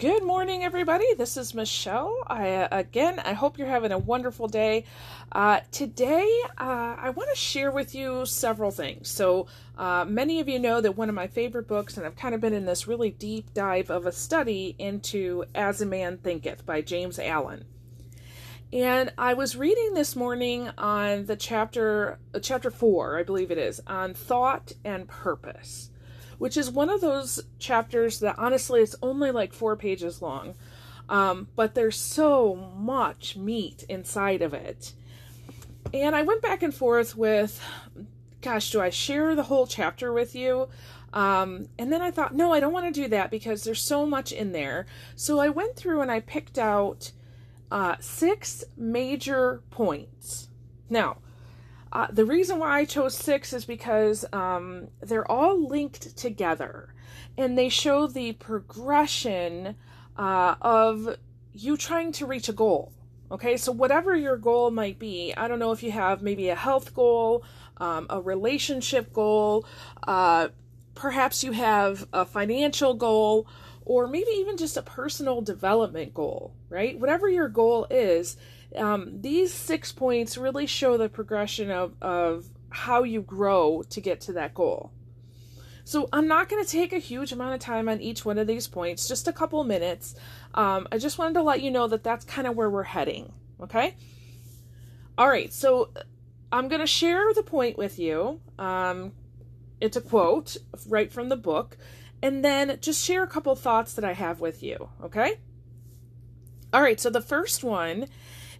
Good morning, everybody. This is Michelle. I uh, again, I hope you're having a wonderful day. Uh, today, uh, I want to share with you several things. So, uh, many of you know that one of my favorite books, and I've kind of been in this really deep dive of a study into "As a Man Thinketh" by James Allen. And I was reading this morning on the chapter, uh, chapter four, I believe it is, on thought and purpose which is one of those chapters that honestly it's only like four pages long. Um, but there's so much meat inside of it. And I went back and forth with, gosh, do I share the whole chapter with you? Um, and then I thought, no, I don't want to do that because there's so much in there. So I went through and I picked out uh, six major points. Now, uh, the reason why I chose six is because um, they're all linked together and they show the progression uh, of you trying to reach a goal. Okay, so whatever your goal might be, I don't know if you have maybe a health goal, um, a relationship goal, uh, perhaps you have a financial goal, or maybe even just a personal development goal, right? Whatever your goal is, um, these six points really show the progression of, of how you grow to get to that goal. So I'm not going to take a huge amount of time on each one of these points, just a couple minutes. Um, I just wanted to let you know that that's kind of where we're heading. Okay. All right. So I'm going to share the point with you. Um, it's a quote right from the book, and then just share a couple thoughts that I have with you. Okay. All right. So the first one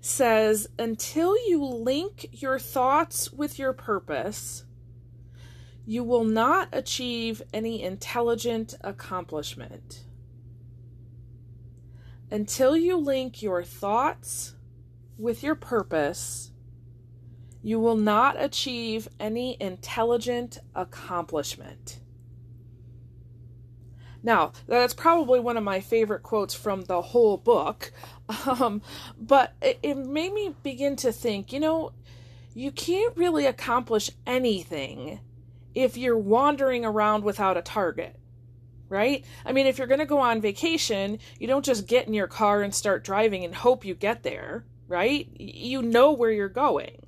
says until you link your thoughts with your purpose, you will not achieve any intelligent accomplishment. Until you link your thoughts with your purpose, you will not achieve any intelligent accomplishment. Now, that's probably one of my favorite quotes from the whole book. Um, but it, it made me begin to think, you know, you can't really accomplish anything if you're wandering around without a target, right? I mean, if you're going to go on vacation, you don't just get in your car and start driving and hope you get there, right? You know where you're going.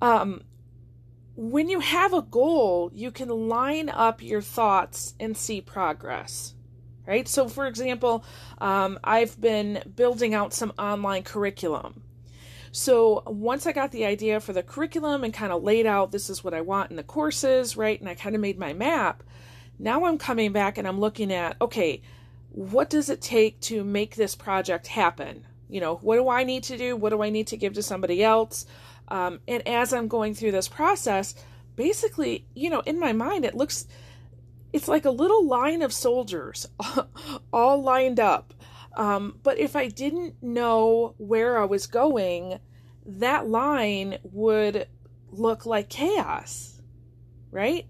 Um, when you have a goal, you can line up your thoughts and see progress. Right? So, for example, um, I've been building out some online curriculum. So, once I got the idea for the curriculum and kind of laid out this is what I want in the courses, right? And I kind of made my map, now I'm coming back and I'm looking at okay, what does it take to make this project happen? You know, what do I need to do? What do I need to give to somebody else? Um, and as I'm going through this process, basically, you know, in my mind, it looks, it's like a little line of soldiers all lined up. Um, but if I didn't know where I was going, that line would look like chaos, right?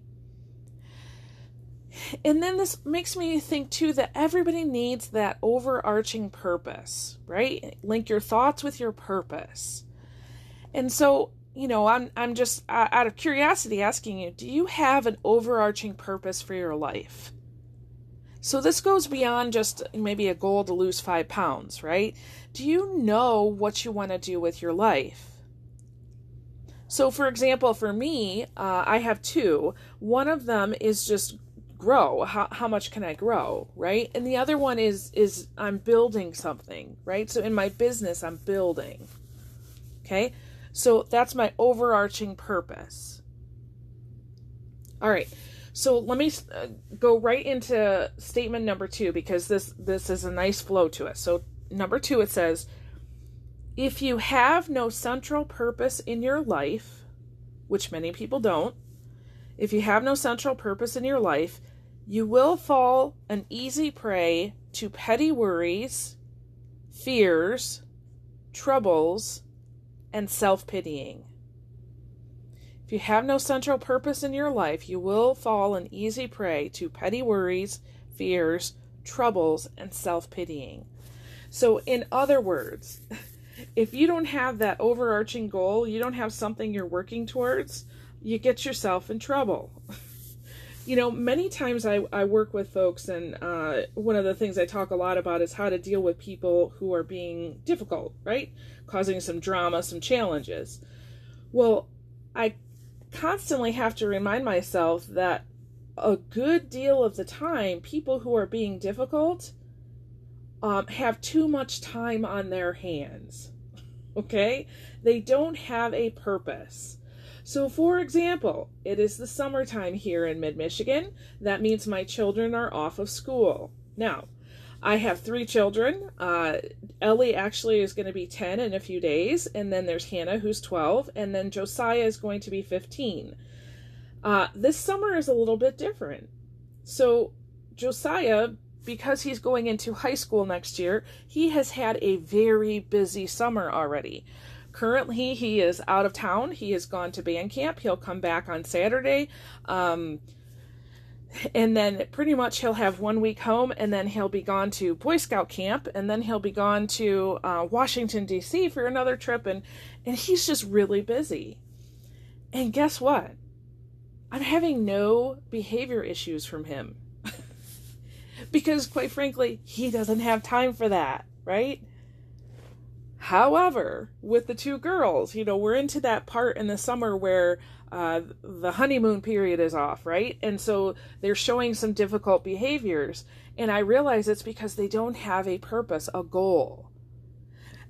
And then this makes me think too that everybody needs that overarching purpose, right? Link your thoughts with your purpose. And so, you know, I'm I'm just uh, out of curiosity asking you, do you have an overarching purpose for your life? So this goes beyond just maybe a goal to lose 5 pounds, right? Do you know what you want to do with your life? So, for example, for me, uh, I have two. One of them is just grow. How, how much can I grow, right? And the other one is is I'm building something, right? So in my business, I'm building. Okay. So that's my overarching purpose. All right. So let me uh, go right into statement number 2 because this this is a nice flow to it. So number 2 it says if you have no central purpose in your life, which many people don't, if you have no central purpose in your life, you will fall an easy prey to petty worries, fears, troubles, and self pitying. If you have no central purpose in your life, you will fall an easy prey to petty worries, fears, troubles, and self pitying. So, in other words, if you don't have that overarching goal, you don't have something you're working towards, you get yourself in trouble. you know, many times I, I work with folks, and uh, one of the things I talk a lot about is how to deal with people who are being difficult, right? Causing some drama, some challenges. Well, I constantly have to remind myself that a good deal of the time, people who are being difficult um, have too much time on their hands. Okay? They don't have a purpose. So, for example, it is the summertime here in mid Michigan. That means my children are off of school. Now, I have three children. Uh, Ellie actually is going to be 10 in a few days, and then there's Hannah, who's 12, and then Josiah is going to be 15. Uh, this summer is a little bit different. So, Josiah, because he's going into high school next year, he has had a very busy summer already. Currently, he is out of town. He has gone to band camp. He'll come back on Saturday. Um, and then pretty much he'll have one week home and then he'll be gone to boy scout camp and then he'll be gone to uh, washington d.c for another trip and and he's just really busy and guess what i'm having no behavior issues from him because quite frankly he doesn't have time for that right however with the two girls you know we're into that part in the summer where uh, the honeymoon period is off, right? And so they're showing some difficult behaviors. And I realize it's because they don't have a purpose, a goal.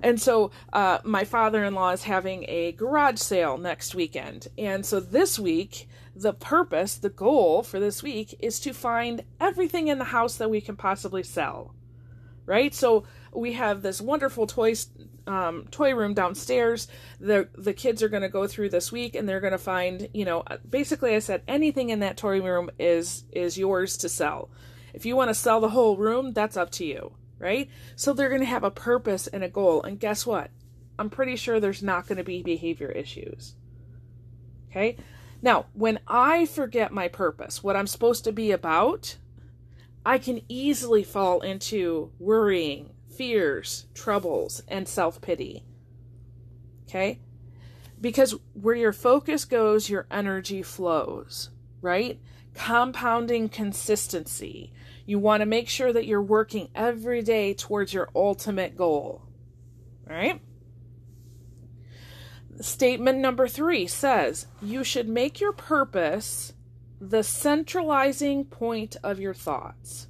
And so uh, my father in law is having a garage sale next weekend. And so this week, the purpose, the goal for this week is to find everything in the house that we can possibly sell. Right? So we have this wonderful toy um, toy room downstairs. The the kids are going to go through this week, and they're going to find, you know, basically, I said anything in that toy room is is yours to sell. If you want to sell the whole room, that's up to you, right? So they're going to have a purpose and a goal, and guess what? I'm pretty sure there's not going to be behavior issues. Okay. Now, when I forget my purpose, what I'm supposed to be about, I can easily fall into worrying, fears, troubles, and self pity. Okay? Because where your focus goes, your energy flows, right? Compounding consistency. You want to make sure that you're working every day towards your ultimate goal. Right? Statement number three says you should make your purpose the centralizing point of your thoughts.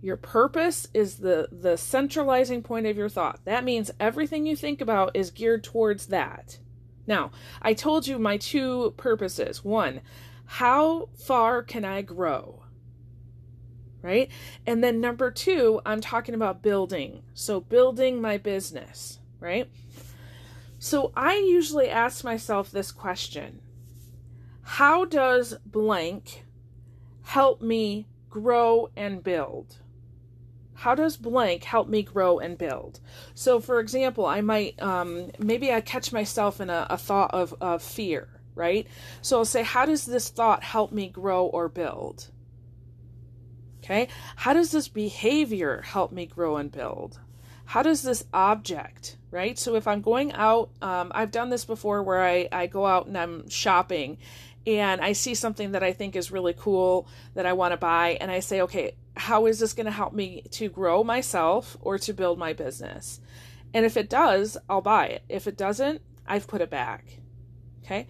Your purpose is the the centralizing point of your thought. That means everything you think about is geared towards that. Now, I told you my two purposes. One, how far can I grow? Right? And then number 2, I'm talking about building. So building my business, right? So I usually ask myself this question. How does blank help me grow and build? how does blank help me grow and build? So, for example, I might, um, maybe I catch myself in a, a thought of, of fear, right? So I'll say, how does this thought help me grow or build? Okay. How does this behavior help me grow and build? How does this object, right? So if I'm going out, um, I've done this before where I, I go out and I'm shopping and I see something that I think is really cool that I want to buy, and I say, okay, how is this going to help me to grow myself or to build my business? And if it does, I'll buy it. If it doesn't, I've put it back. Okay.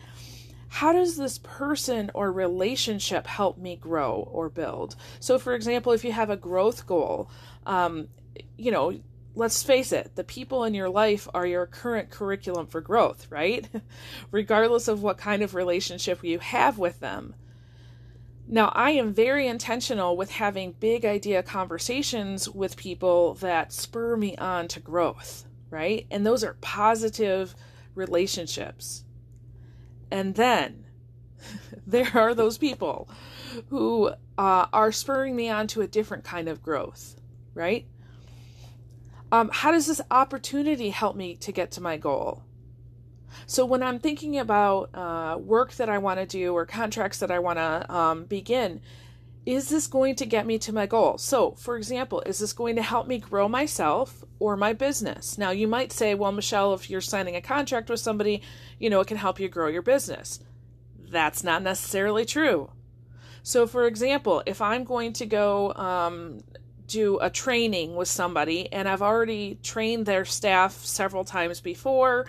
How does this person or relationship help me grow or build? So, for example, if you have a growth goal, um, you know, let's face it, the people in your life are your current curriculum for growth, right? Regardless of what kind of relationship you have with them. Now, I am very intentional with having big idea conversations with people that spur me on to growth, right? And those are positive relationships. And then there are those people who uh, are spurring me on to a different kind of growth, right? Um, how does this opportunity help me to get to my goal? So when I'm thinking about uh, work that I want to do or contracts that I want to um, begin, is this going to get me to my goal? So, for example, is this going to help me grow myself or my business? Now, you might say, well, Michelle, if you're signing a contract with somebody, you know, it can help you grow your business. That's not necessarily true. So, for example, if I'm going to go um, do a training with somebody and I've already trained their staff several times before,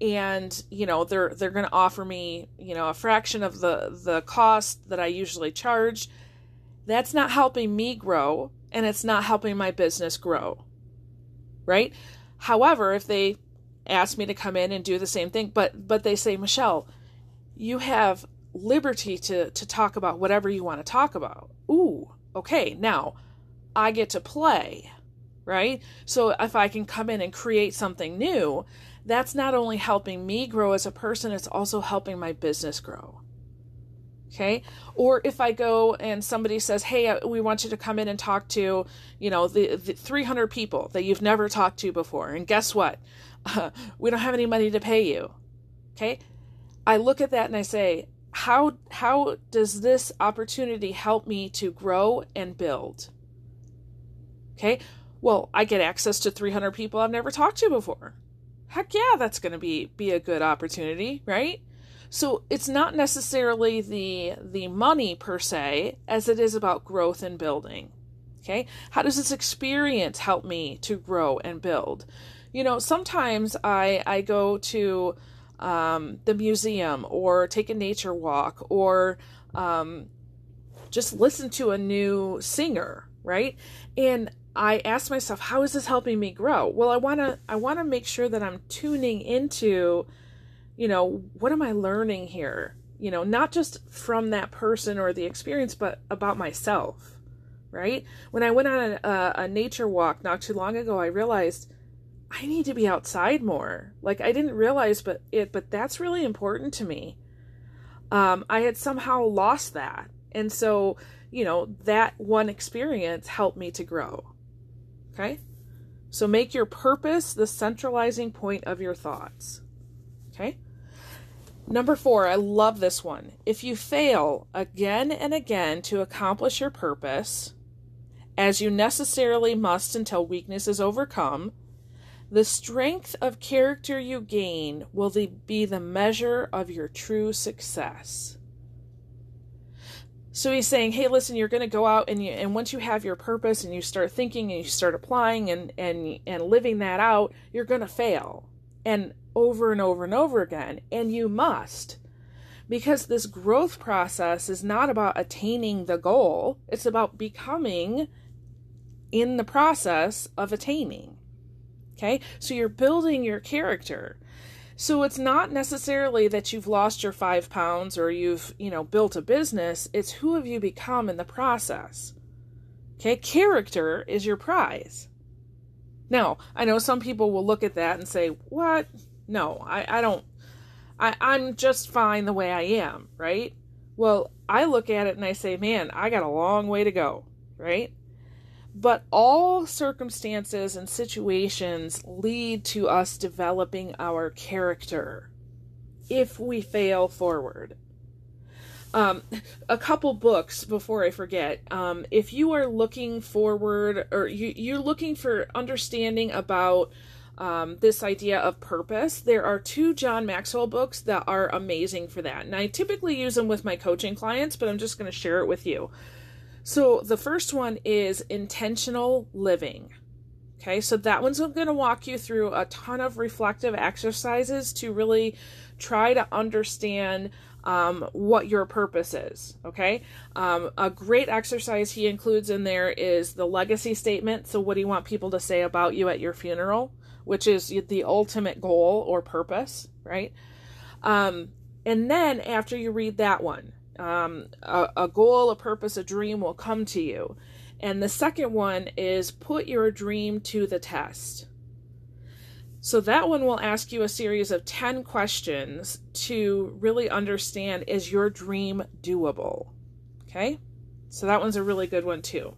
and you know they're they're going to offer me you know a fraction of the the cost that I usually charge, that's not helping me grow and it's not helping my business grow. Right? However, if they ask me to come in and do the same thing, but but they say, "Michelle, you have liberty to to talk about whatever you want to talk about." Ooh, okay. Now, I get to play, right? So if I can come in and create something new, that's not only helping me grow as a person, it's also helping my business grow. Okay. Or if I go and somebody says, Hey, uh, we want you to come in and talk to, you know, the, the 300 people that you've never talked to before. And guess what? We don't have any money to pay you. Okay. I look at that and I say, how, how does this opportunity help me to grow and build? Okay. Well, I get access to 300 people I've never talked to before. Heck yeah, that's going to be, be a good opportunity, right? So it's not necessarily the the money per se as it is about growth and building. Okay? How does this experience help me to grow and build? You know, sometimes I I go to um, the museum or take a nature walk or um, just listen to a new singer, right? And I ask myself, how is this helping me grow? Well, I want to I want to make sure that I'm tuning into you know, what am I learning here? You know, not just from that person or the experience, but about myself, right? When I went on a, a nature walk not too long ago, I realized I need to be outside more. Like I didn't realize, but it, but that's really important to me. Um, I had somehow lost that, and so you know that one experience helped me to grow. Okay, so make your purpose the centralizing point of your thoughts. Okay. Number four, I love this one. If you fail again and again to accomplish your purpose, as you necessarily must until weakness is overcome, the strength of character you gain will be the measure of your true success. So he's saying, hey, listen, you're going to go out and you, and once you have your purpose and you start thinking and you start applying and and and living that out, you're going to fail. And over and over and over again. And you must. Because this growth process is not about attaining the goal, it's about becoming in the process of attaining. Okay? So you're building your character. So it's not necessarily that you've lost your five pounds or you've, you know, built a business. It's who have you become in the process. Okay? Character is your prize. Now, I know some people will look at that and say, what? No, I, I don't. I, I'm just fine the way I am, right? Well, I look at it and I say, man, I got a long way to go, right? But all circumstances and situations lead to us developing our character if we fail forward. Um, a couple books before I forget. Um, if you are looking forward or you, you're looking for understanding about um, this idea of purpose. There are two John Maxwell books that are amazing for that. And I typically use them with my coaching clients, but I'm just going to share it with you. So the first one is intentional living. Okay, so that one's going to walk you through a ton of reflective exercises to really try to understand um, what your purpose is. Okay, um, a great exercise he includes in there is the legacy statement. So, what do you want people to say about you at your funeral? which is the ultimate goal or purpose, right? Um, and then after you read that one, um, a, a goal, a purpose, a dream will come to you. And the second one is put your dream to the test. So that one will ask you a series of 10 questions to really understand is your dream doable? Okay? So that one's a really good one too.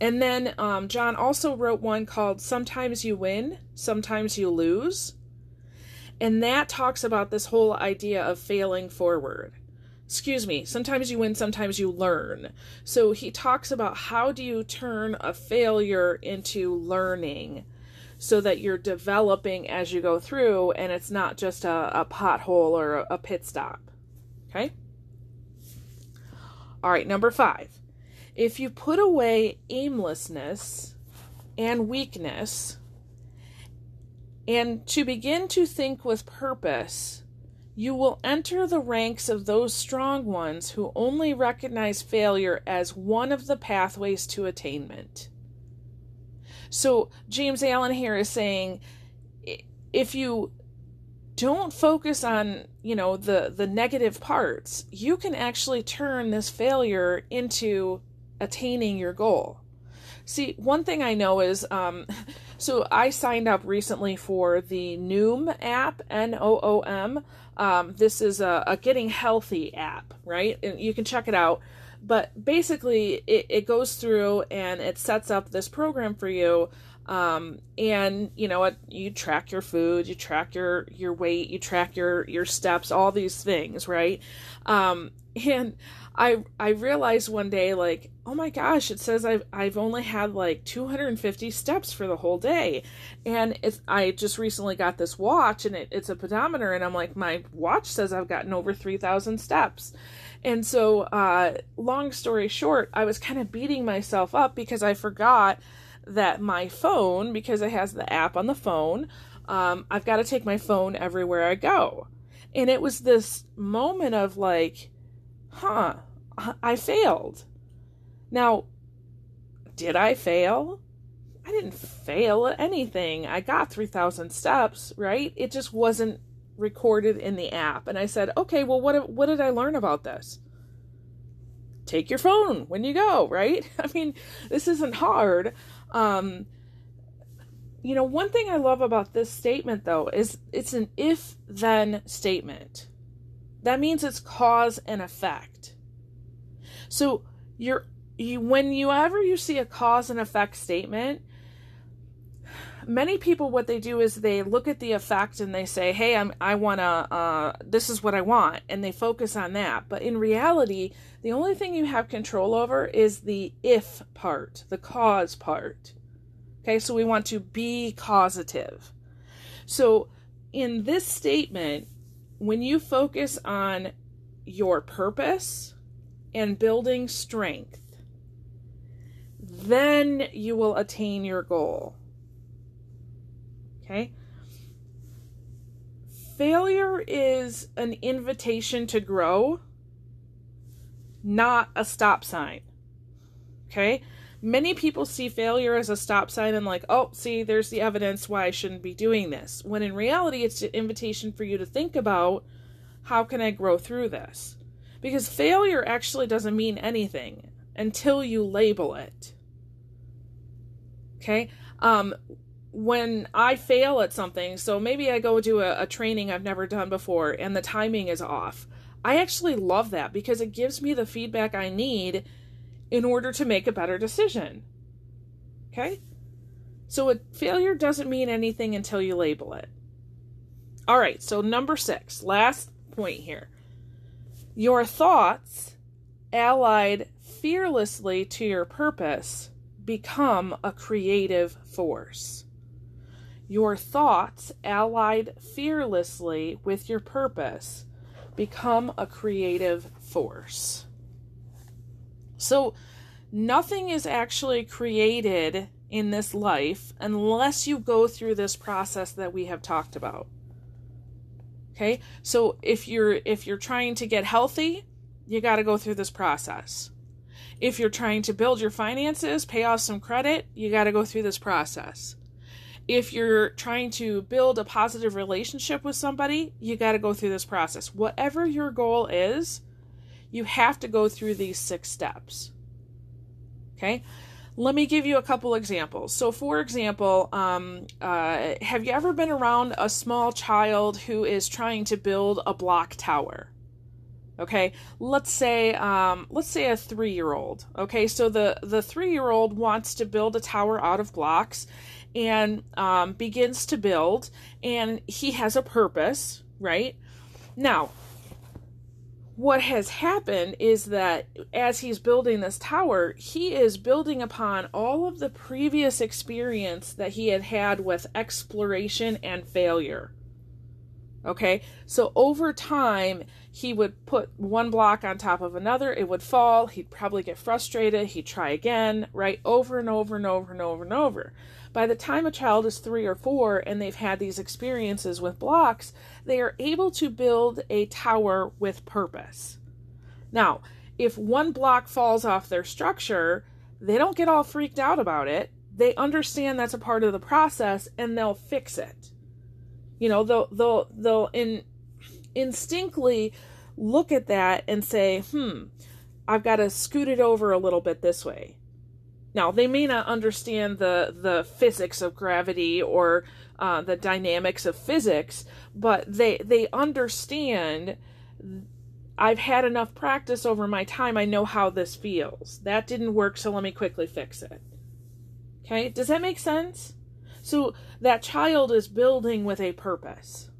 And then um, John also wrote one called Sometimes You Win, Sometimes You Lose. And that talks about this whole idea of failing forward. Excuse me, sometimes you win, sometimes you learn. So he talks about how do you turn a failure into learning so that you're developing as you go through and it's not just a, a pothole or a, a pit stop. Okay? All right, number five. If you put away aimlessness and weakness and to begin to think with purpose, you will enter the ranks of those strong ones who only recognize failure as one of the pathways to attainment. So, James Allen here is saying if you don't focus on you know the the negative parts you can actually turn this failure into attaining your goal see one thing i know is um, so i signed up recently for the noom app n-o-o-m um, this is a, a getting healthy app right? And you can check it out. But basically it, it goes through and it sets up this program for you. Um, and you know what? You track your food you track your your weight you track your your steps all these things right? Um, and i i realized one day like oh my gosh it says i've i've only had like 250 steps for the whole day and it's i just recently got this watch and it, it's a pedometer and i'm like my watch says i've gotten over 3000 steps and so uh long story short i was kind of beating myself up because i forgot that my phone, because it has the app on the phone, um, I've got to take my phone everywhere I go. And it was this moment of like, huh, I failed. Now, did I fail? I didn't fail at anything. I got 3,000 steps, right? It just wasn't recorded in the app. And I said, okay, well, what, what did I learn about this? Take your phone when you go, right? I mean, this isn't hard. Um, you know, one thing I love about this statement though is it's an if then statement. That means it's cause and effect. So you're you when you ever you see a cause and effect statement, many people what they do is they look at the effect and they say, "Hey, I'm I want to uh this is what I want." And they focus on that. But in reality, the only thing you have control over is the if part, the cause part. Okay, so we want to be causative. So in this statement, when you focus on your purpose and building strength, then you will attain your goal. Okay? Failure is an invitation to grow not a stop sign. Okay? Many people see failure as a stop sign and, like, oh, see, there's the evidence why I shouldn't be doing this. When in reality, it's an invitation for you to think about how can I grow through this? Because failure actually doesn't mean anything until you label it. Okay? Um, when I fail at something, so maybe I go do a, a training I've never done before and the timing is off I actually love that because it gives me the feedback I need in order to make a better decision. Okay? So a failure doesn't mean anything until you label it. All right, so number 6, last point here. Your thoughts allied fearlessly to your purpose become a creative force. Your thoughts allied fearlessly with your purpose become a creative force. So, nothing is actually created in this life unless you go through this process that we have talked about. Okay? So, if you're if you're trying to get healthy, you got to go through this process. If you're trying to build your finances, pay off some credit, you got to go through this process if you're trying to build a positive relationship with somebody, you got to go through this process. Whatever your goal is, you have to go through these six steps. Okay? Let me give you a couple examples. So, for example, um, uh, have you ever been around a small child who is trying to build a block tower? okay let's say um, let's say a three-year-old okay so the the three-year-old wants to build a tower out of blocks and um, begins to build, and he has a purpose, right? Now, what has happened is that as he's building this tower, he is building upon all of the previous experience that he had had with exploration and failure. Okay, so over time, he would put one block on top of another, it would fall, he'd probably get frustrated, he'd try again, right? Over and over and over and over and over. By the time a child is three or four and they've had these experiences with blocks, they are able to build a tower with purpose. Now, if one block falls off their structure, they don't get all freaked out about it. They understand that's a part of the process and they'll fix it. You know, they'll they'll they'll in look at that and say, "Hmm, I've got to scoot it over a little bit this way." Now, they may not understand the the physics of gravity or uh, the dynamics of physics, but they they understand. I've had enough practice over my time. I know how this feels. That didn't work, so let me quickly fix it. Okay, does that make sense? So that child is building with a purpose.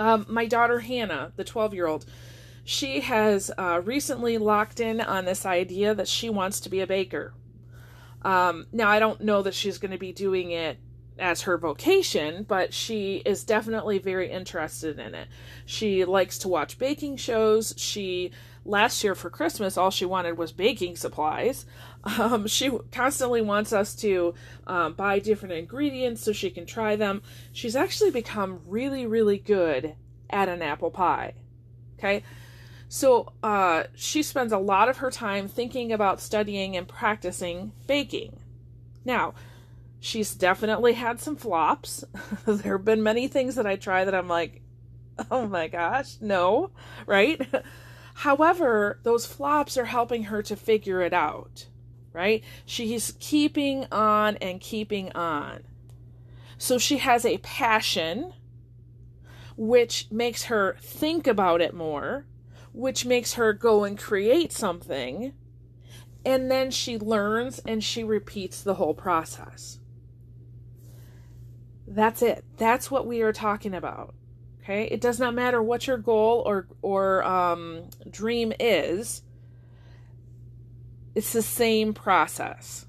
Um, my daughter Hannah, the 12 year old, she has uh, recently locked in on this idea that she wants to be a baker. Um, now, I don't know that she's going to be doing it as her vocation, but she is definitely very interested in it. She likes to watch baking shows. She last year for Christmas, all she wanted was baking supplies. Um, she constantly wants us to um, buy different ingredients so she can try them. She's actually become really, really good at an apple pie. Okay. So uh, she spends a lot of her time thinking about studying and practicing baking. Now, she's definitely had some flops. there have been many things that I try that I'm like, oh my gosh, no, right? However, those flops are helping her to figure it out, right? She's keeping on and keeping on. So she has a passion, which makes her think about it more, which makes her go and create something. And then she learns and she repeats the whole process. That's it. That's what we are talking about. Okay, it does not matter what your goal or or um, dream is. It's the same process.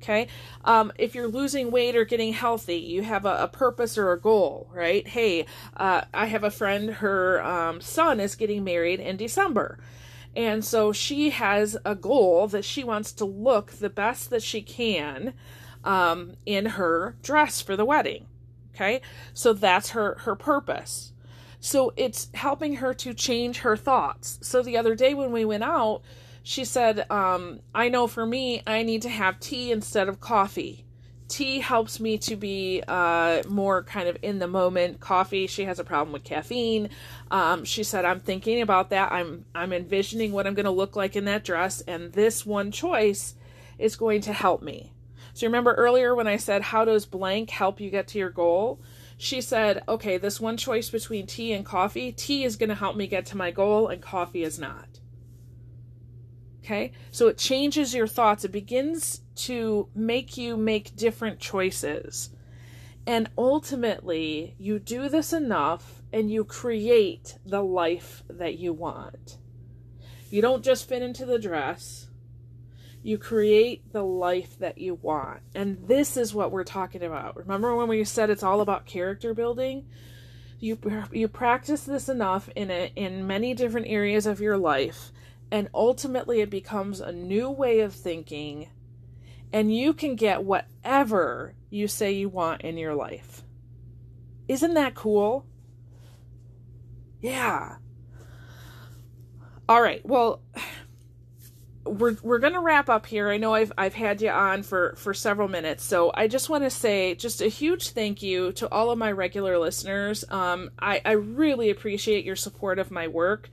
Okay, um, if you're losing weight or getting healthy, you have a, a purpose or a goal, right? Hey, uh, I have a friend. Her um, son is getting married in December. And so she has a goal that she wants to look the best that she can um, in her dress for the wedding. Okay? So that's her her purpose. So it's helping her to change her thoughts. So the other day when we went out, she said, um, I know for me, I need to have tea instead of coffee. Tea helps me to be uh, more kind of in the moment. Coffee, she has a problem with caffeine. Um, she said, I'm thinking about that. I'm I'm envisioning what I'm going to look like in that dress, and this one choice is going to help me. So remember earlier when I said, How does blank help you get to your goal? She said, Okay, this one choice between tea and coffee, tea is going to help me get to my goal, and coffee is not. Okay, so it changes your thoughts. It begins to make you make different choices. And ultimately, you do this enough and you create the life that you want. You don't just fit into the dress you create the life that you want. And this is what we're talking about. Remember when we said it's all about character building? You you practice this enough in a, in many different areas of your life and ultimately it becomes a new way of thinking and you can get whatever you say you want in your life. Isn't that cool? Yeah. All right. Well, we're we're gonna wrap up here. I know I've I've had you on for for several minutes, so I just want to say just a huge thank you to all of my regular listeners. Um, I I really appreciate your support of my work.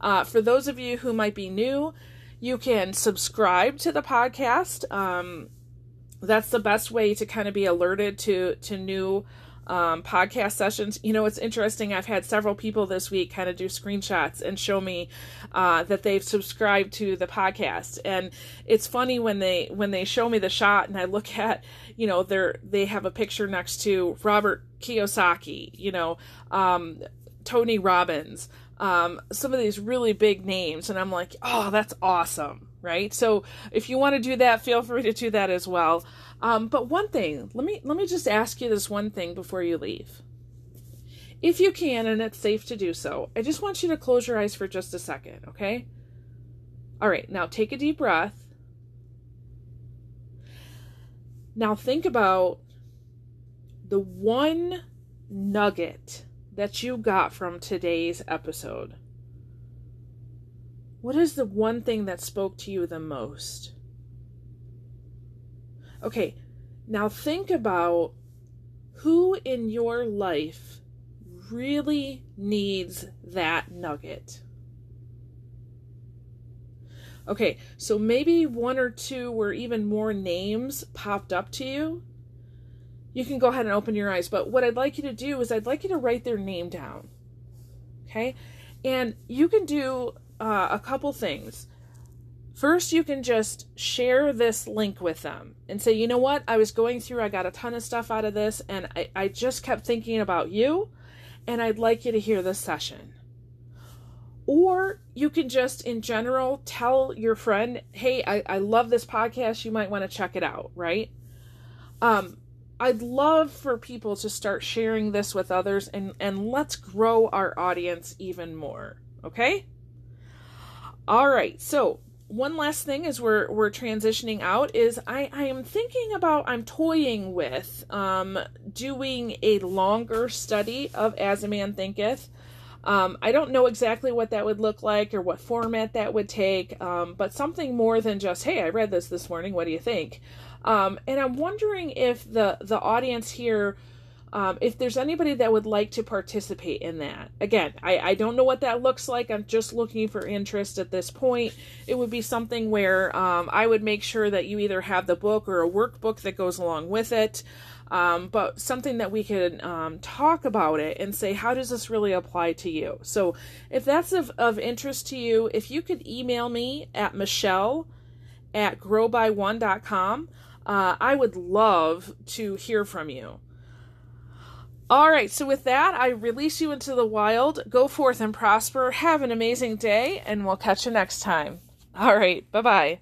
Uh, for those of you who might be new, you can subscribe to the podcast. Um, that's the best way to kind of be alerted to to new um, podcast sessions. You know, it's interesting. I've had several people this week kind of do screenshots and show me uh, that they've subscribed to the podcast, and it's funny when they when they show me the shot and I look at, you know, they're they have a picture next to Robert Kiyosaki, you know, um, Tony Robbins, um, some of these really big names, and I'm like, oh, that's awesome, right? So if you want to do that, feel free to do that as well. Um, but one thing, let me let me just ask you this one thing before you leave. if you can, and it's safe to do so, I just want you to close your eyes for just a second, okay? All right, now take a deep breath. Now think about the one nugget that you got from today's episode. What is the one thing that spoke to you the most? Okay, now think about who in your life really needs that nugget. Okay, so maybe one or two or even more names popped up to you. You can go ahead and open your eyes, but what I'd like you to do is I'd like you to write their name down. Okay? And you can do uh, a couple things. First, you can just share this link with them and say, you know what, I was going through, I got a ton of stuff out of this, and I, I just kept thinking about you, and I'd like you to hear this session. Or you can just, in general, tell your friend, hey, I, I love this podcast, you might want to check it out, right? Um, I'd love for people to start sharing this with others and, and let's grow our audience even more. Okay? All right. So one last thing as we're we're transitioning out is I, I am thinking about I'm toying with um, doing a longer study of As a Man Thinketh. Um, I don't know exactly what that would look like or what format that would take, um, but something more than just hey I read this this morning. What do you think? Um, and I'm wondering if the the audience here um, if there's anybody that would like to participate in that, again, I, I don't know what that looks like. I'm just looking for interest at this point. It would be something where um, I would make sure that you either have the book or a workbook that goes along with it, um, but something that we could um, talk about it and say, how does this really apply to you? So if that's of, of interest to you, if you could email me at Michelle at growby1.com, uh, I would love to hear from you. All right, so with that, I release you into the wild. Go forth and prosper. Have an amazing day, and we'll catch you next time. All right, bye bye.